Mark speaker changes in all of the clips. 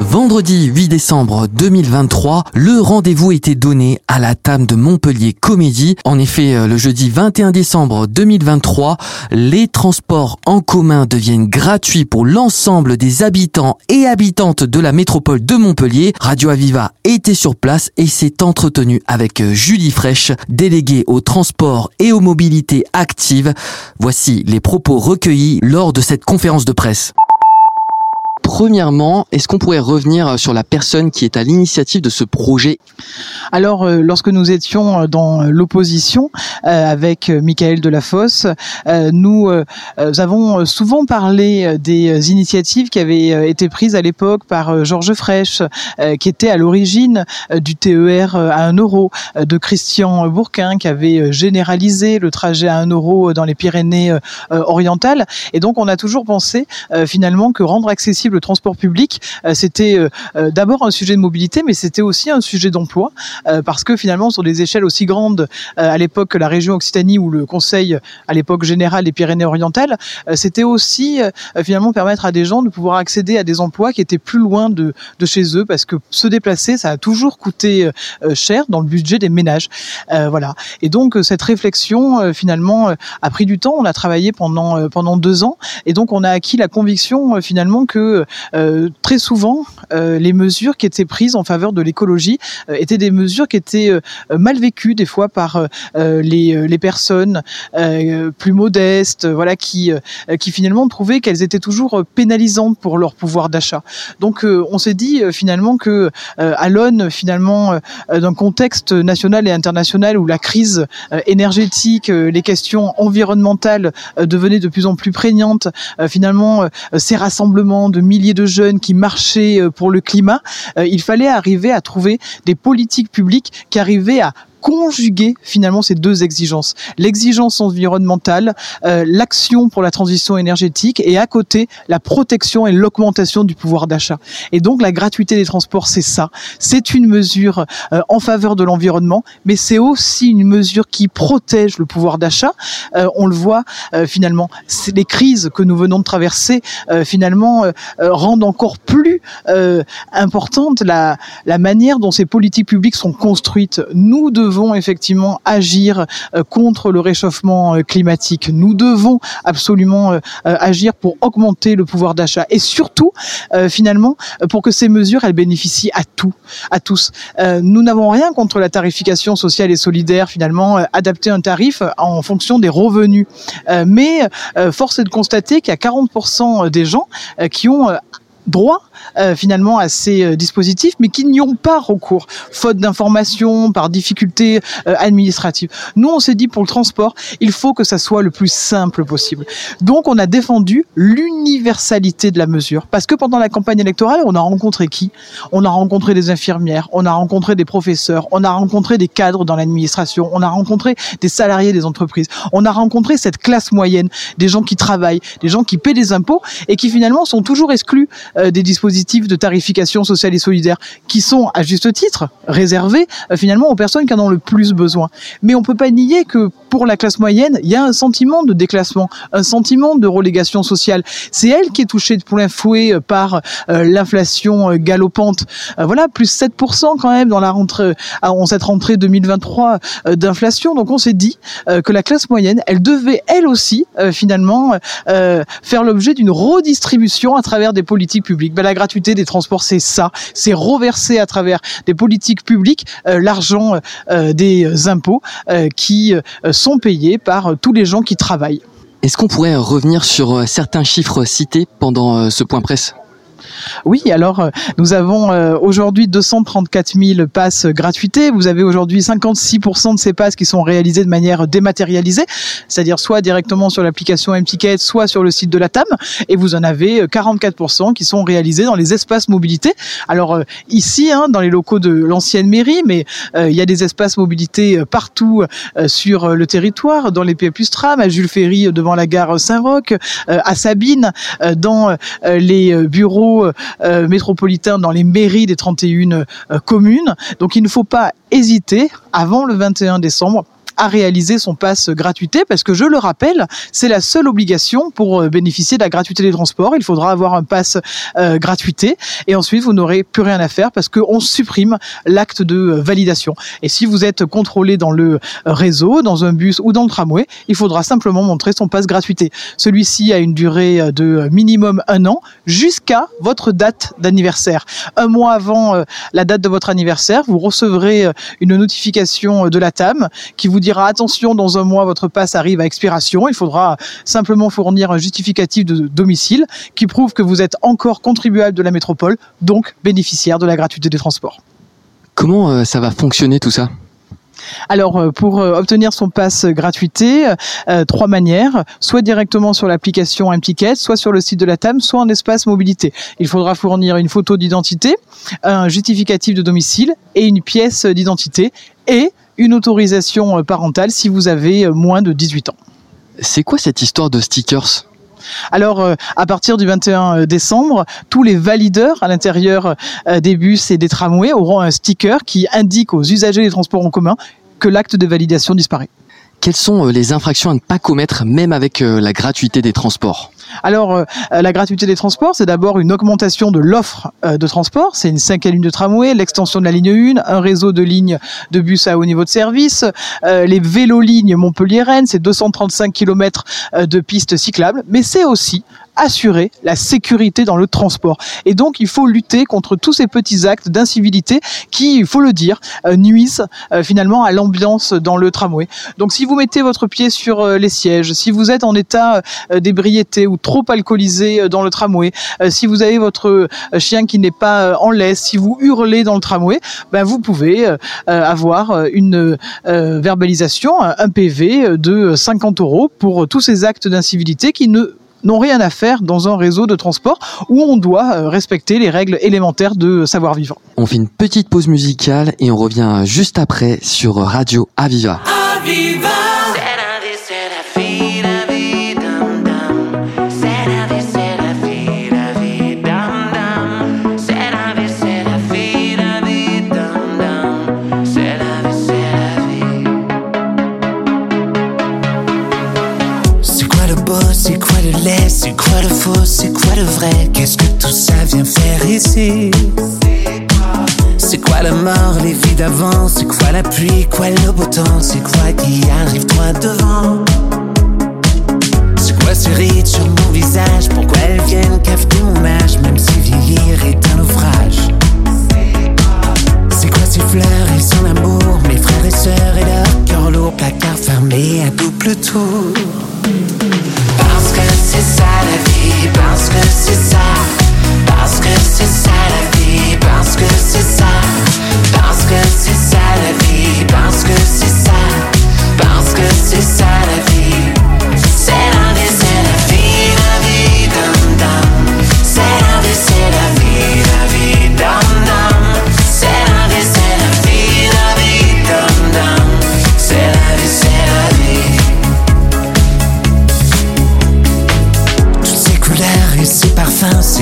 Speaker 1: Vendredi 8 décembre 2023, le rendez-vous était donné à la table de Montpellier Comédie. En effet, euh, le jeudi 21 décembre 2023, les transports en commun deviennent gratuits pour l'ensemble des habitants et habitantes de la métropole de Montpellier. Radio Aviva était sur place et s'est entretenu avec euh, Julie Fraîche, déléguée au transport et aux mobilités actives. Voici les propos recueillis lors de cette conférence de presse. Premièrement, est-ce qu'on pourrait revenir sur la personne qui est à l'initiative de ce projet?
Speaker 2: Alors, euh, lorsque nous étions dans l'opposition euh, avec Michael Delafosse, euh, nous euh, avons souvent parlé des initiatives qui avaient été prises à l'époque par Georges Frêche, qui était à l'origine du TER à 1 euro, de Christian Bourquin, qui avait généralisé le trajet à 1 euro dans les Pyrénées orientales. Et donc, on a toujours pensé finalement que rendre accessible le transport public, euh, c'était euh, euh, d'abord un sujet de mobilité, mais c'était aussi un sujet d'emploi, parce que finalement, sur des échelles aussi grandes à l'époque que la région Occitanie ou le Conseil à l'époque général des Pyrénées-Orientales, c'était aussi finalement permettre à des gens de pouvoir accéder à des emplois qui étaient plus loin de, de chez eux, parce que se déplacer, ça a toujours coûté cher dans le budget des ménages. voilà. Et donc cette réflexion finalement a pris du temps. On a travaillé pendant pendant deux ans, et donc on a acquis la conviction finalement que euh, très souvent, euh, les mesures qui étaient prises en faveur de l'écologie euh, étaient des mesures qui étaient mal vécues des fois par les, personnes plus modestes, voilà, qui, qui finalement trouvaient qu'elles étaient toujours pénalisantes pour leur pouvoir d'achat. Donc, on s'est dit finalement que à l'aune finalement d'un contexte national et international où la crise énergétique, les questions environnementales devenaient de plus en plus prégnantes, finalement ces rassemblements de milliers de jeunes qui marchaient euh, pour le climat, euh, il fallait arriver à trouver des politiques publiques qui arrivaient à conjuguer finalement ces deux exigences. L'exigence environnementale, euh, l'action pour la transition énergétique et à côté la protection et l'augmentation du pouvoir d'achat. Et donc la gratuité des transports, c'est ça. C'est une mesure euh, en faveur de l'environnement, mais c'est aussi une mesure qui protège le pouvoir d'achat. Euh, on le voit finalement, les crises que nous venons de traverser finalement rendent encore plus importante la, la manière dont ces politiques publiques sont construites. Nous devons devons effectivement agir euh, contre le réchauffement euh, climatique. Nous devons absolument euh, agir pour augmenter le pouvoir d'achat et surtout, finalement, pour que ces mesures elles bénéficient à tout, à tous. Nous n'avons rien contre la tarification sociale et solidaire. Finalement, adapter un tarif en fonction des revenus. Mais force est de constater qu'il y a 40% des gens qui ont droit euh, finalement à ces euh, dispositifs, mais qui n'y ont pas recours, faute d'information, par difficulté euh, administrative. Nous, on s'est dit pour le transport, il faut que ça soit le plus simple possible. Donc, on a défendu l'universalité de la mesure, parce que pendant la campagne électorale, on a rencontré qui? On a rencontré des infirmières, on a rencontré des professeurs, on a rencontré des cadres dans l'administration, on a rencontré des salariés des entreprises, on a rencontré cette classe moyenne, des gens qui travaillent, des gens qui paient des impôts et qui finalement sont toujours exclus des dispositifs de tarification sociale et solidaire qui sont à juste titre réservés euh, finalement aux personnes qui en ont le plus besoin. Mais on peut pas nier que pour la classe moyenne, il y a un sentiment de déclassement, un sentiment de relégation sociale. C'est elle qui est touchée de plein fouet euh, par euh, l'inflation galopante. voilà, plus 7% quand même dans la rentrée, en cette rentrée 2023 d'inflation. Donc on s'est dit que la classe moyenne, elle devait elle aussi finalement faire l'objet d'une redistribution à travers des politiques publiques. Ben, la gratuité des transports, c'est ça. C'est reverser à travers des politiques publiques euh, l'argent euh, des impôts euh, qui payés par tous les gens qui travaillent.
Speaker 1: Est-ce qu'on pourrait revenir sur certains chiffres cités pendant ce point presse?
Speaker 2: Oui, alors euh, nous avons euh, aujourd'hui 234 000 passes gratuités. Vous avez aujourd'hui 56% de ces passes qui sont réalisées de manière dématérialisée, c'est-à-dire soit directement sur l'application MTicket, soit sur le site de la TAM. Et vous en avez 44% euh, qui sont réalisés dans les espaces mobilité. Alors ici, hein, dans les locaux de l'ancienne mairie, mais il y a des espaces mobilité partout sur le territoire, dans les P plus tram, à Jules Ferry devant la gare Saint-Roch, à Sabine, dans les bureaux euh, métropolitain dans les mairies des 31 euh, communes. Donc il ne faut pas hésiter avant le 21 décembre à réaliser son passe gratuité parce que je le rappelle, c'est la seule obligation pour euh, bénéficier de la gratuité des transports. Il faudra avoir un passe euh, gratuité et ensuite vous n'aurez plus rien à faire parce qu'on supprime l'acte de validation. Et si vous êtes contrôlé dans le réseau, dans un bus ou dans le tramway, il faudra simplement montrer son passe gratuité. Celui-ci a une durée de minimum un an jusqu'à votre date d'anniversaire. Un mois avant euh, la date de votre anniversaire, vous recevrez euh, une notification euh, de la TAM qui vous dira attention, dans un mois, votre passe arrive à expiration. Il faudra simplement fournir un justificatif de domicile qui prouve que vous êtes encore contribuable de la métropole, donc bénéficiaire de la gratuité des transports.
Speaker 1: Comment ça va fonctionner tout ça?
Speaker 2: Alors, euh, pour euh, obtenir son passe gratuité, euh, trois manières, soit directement sur l'application M-Ticket, soit sur le site de la TAM, soit en espace mobilité. Il faudra fournir une photo d'identité, un justificatif de domicile et une pièce d'identité et une autorisation parentale si vous avez moins de 18 ans.
Speaker 1: C'est quoi cette histoire de stickers?
Speaker 2: Alors, à partir du 21 décembre, tous les valideurs à l'intérieur des bus et des tramways auront un sticker qui indique aux usagers des transports en commun que l'acte de validation disparaît.
Speaker 1: Quelles sont euh, les infractions à ne pas commettre, même avec euh, la gratuité des transports?
Speaker 2: Alors, euh, la gratuité des transports, c'est d'abord une augmentation de l'offre de transport. C'est une cinquième ligne de tramway, l'extension de la ligne 1, un réseau de lignes de bus à haut niveau de service, les vélo-lignes Montpellier-Rennes, c'est 235 km de pistes cyclables, mais c'est aussi assurer la sécurité dans le transport. Et donc, il faut lutter contre tous ces petits actes d'incivilité qui, il faut le dire, euh, nuisent euh, finalement à l'ambiance dans le tramway. Donc, si vous mettez votre pied sur euh, les sièges, si vous êtes en état d'ébriété ou trop alcoolisé dans le tramway, si vous avez votre chien qui n'est pas en laisse, si vous hurlez dans le tramway, ben vous pouvez avoir une verbalisation, un PV de 50 euros pour tous ces actes d'incivilité qui ne n'ont rien à faire dans un réseau de transport où on doit euh, respecter les règles élémentaires de savoir-vivre.
Speaker 1: On fait une petite pause musicale et on revient juste après sur Radio Aviva. Aviva
Speaker 3: vrai. Qu'est-ce que tout ça vient faire ici? C'est quoi la mort, les vies d'avant? C'est quoi la pluie, quoi le beau temps? C'est quoi qui arrive droit devant? C'est quoi ces rides sur mon visage? Pourquoi elles viennent cafeter mon âge? Même si vieillir est un naufrage C'est quoi ces fleurs? Et son amour Mes frères et sœurs et leur cœur lourd Placard fermé à double tour. C'est ça la vie,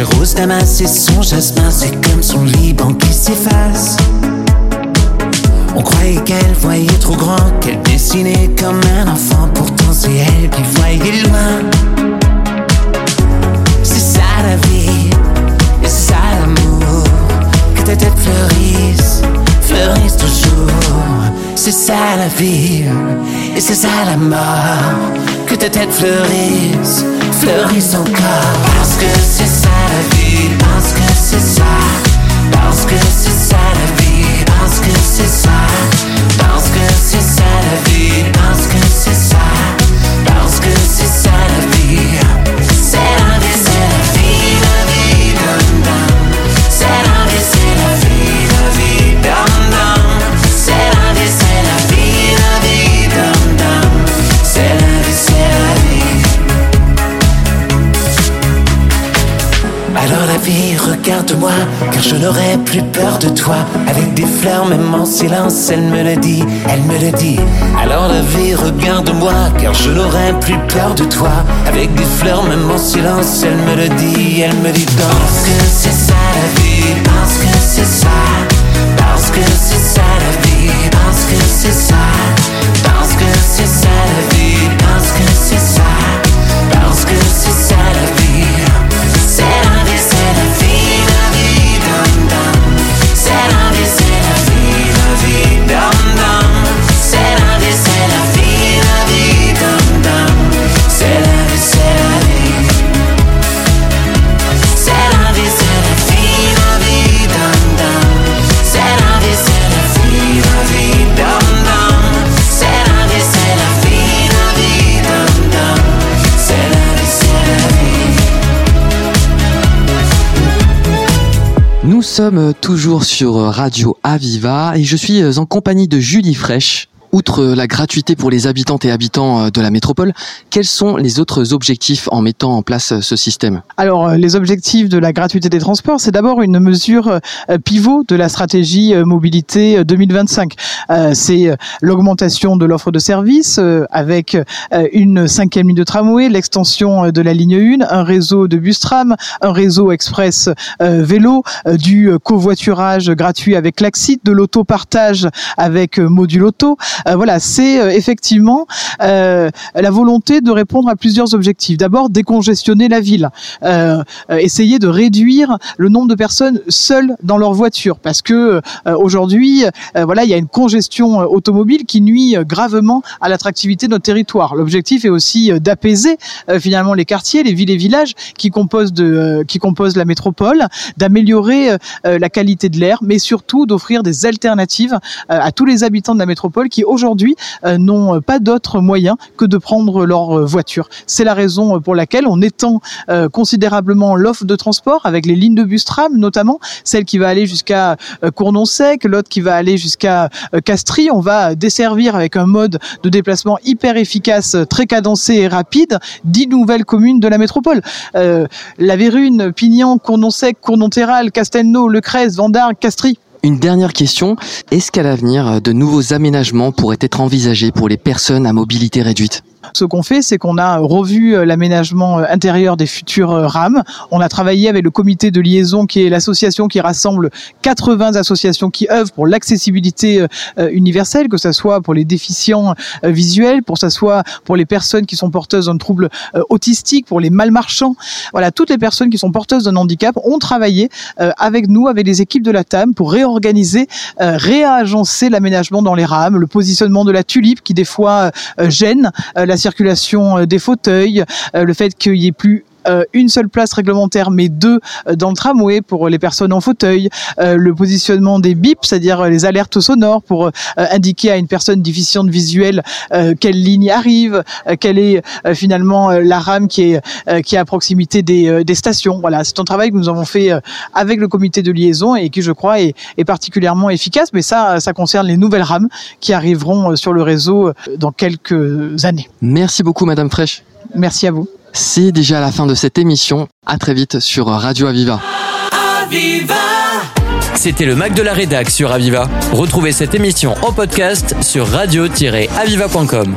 Speaker 3: ses roses damas et son jasmin, c'est comme son Liban qui s'efface. On croyait qu'elle voyait trop grand, qu'elle dessinait comme un enfant, pourtant c'est elle qui voyait loin. C'est ça la vie, et c'est ça l'amour, que ta tête fleurisse, fleurisse toujours. C'est ça la vie, et c'est ça la mort, que ta tête fleurisse fleurissent encore. Parce que c'est ça la vie, parce que c'est ça, parce que c'est ça la vie, parce que c'est ça, parce que c'est ça la vie, parce que car je n'aurai plus peur de toi. Avec des fleurs, même en silence, elle me le dit, elle me le dit. Alors la vie, regarde-moi, car je n'aurai plus peur de toi. Avec des fleurs, même en silence, elle me le dit, elle me dit Parce que c'est ça la vie, parce que c'est ça, parce que c'est ça la vie, parce que c'est ça,
Speaker 1: sommes toujours sur Radio Aviva et je suis en compagnie de Julie Fraîche. Outre la gratuité pour les habitantes et habitants euh, de la métropole, quels sont les autres objectifs en mettant en place euh, ce système?
Speaker 2: Alors, euh, les objectifs de la gratuité des transports, c'est d'abord une mesure pivot de la stratégie mobilité 2025. C'est l'augmentation de l'offre de services avec une cinquième ligne de tramway, l'extension de la ligne 1, un réseau de bus tram, un réseau express vélo, du covoiturage gratuit avec l'Axit, de l'autopartage avec module auto, voilà, c'est euh, effectivement euh, la volonté de répondre à plusieurs objectifs. D'abord, décongestionner la ville, essayer de réduire le nombre de personnes seules dans leur voiture, parce que aujourd'hui, voilà, il y a une congestion automobile qui nuit gravement à l'attractivité de notre territoire. L'objectif est aussi d'apaiser finalement les quartiers, les villes et villages qui composent de qui composent la métropole, d'améliorer la qualité de l'air, mais surtout d'offrir des alternatives à tous les habitants de la métropole qui aujourd'hui euh, n'ont pas d'autre moyen que de prendre leur euh, voiture. C'est la raison pour laquelle on étend euh, considérablement l'offre de transport avec les lignes de bus tram notamment, celle qui va aller jusqu'à Cournon-Sec, l'autre qui va aller jusqu'à Castries. On va desservir avec un mode de déplacement hyper efficace, très cadencé et rapide, dix nouvelles communes de la métropole. la Vérune, Pignan, Cournon-Sec, Cournon-Terral, Castelnau, Le Crèze, Vendargue, Castries.
Speaker 1: Une dernière question, est-ce qu'à l'avenir, de nouveaux aménagements pourraient être envisagés pour les personnes à mobilité réduite?
Speaker 2: Ce qu'on fait, c'est qu'on a revu euh, l'aménagement euh, intérieur des futurs euh, rames. On a travaillé avec le comité de liaison, qui est l'association qui rassemble 80 associations qui œuvrent pour l'accessibilité universelle, que ce soit pour les déficients visuels, pour ce soit pour les personnes qui sont porteuses d'un trouble autistique, pour les malmarchants. Voilà, toutes les personnes qui sont porteuses d'un handicap ont travaillé avec nous, avec les équipes de la TAM, pour réorganiser, réagencer l'aménagement dans les rames, le positionnement de la tulipe qui des fois gêne la circulation euh, des fauteuils, euh, le fait qu'il y ait plus une seule place réglementaire, mais deux dans le tramway pour les personnes en fauteuil, le positionnement des bips, c'est-à-dire les alertes sonores pour indiquer à une personne déficiente visuelle quelle ligne arrive, quelle est finalement la rame qui est qui est à proximité des, des stations. Voilà, c'est un travail que nous avons fait avec le comité de liaison et qui, je crois, est, est particulièrement efficace. Mais ça, ça concerne les nouvelles rames qui arriveront sur le réseau dans quelques années.
Speaker 1: Merci beaucoup, Madame Fraîche.
Speaker 2: Merci à vous.
Speaker 1: C'est déjà la fin de cette émission. À très vite sur Radio Aviva.
Speaker 4: Aviva C'était le Mac de la Rédac sur Aviva. Retrouvez cette émission en podcast sur radio-aviva.com.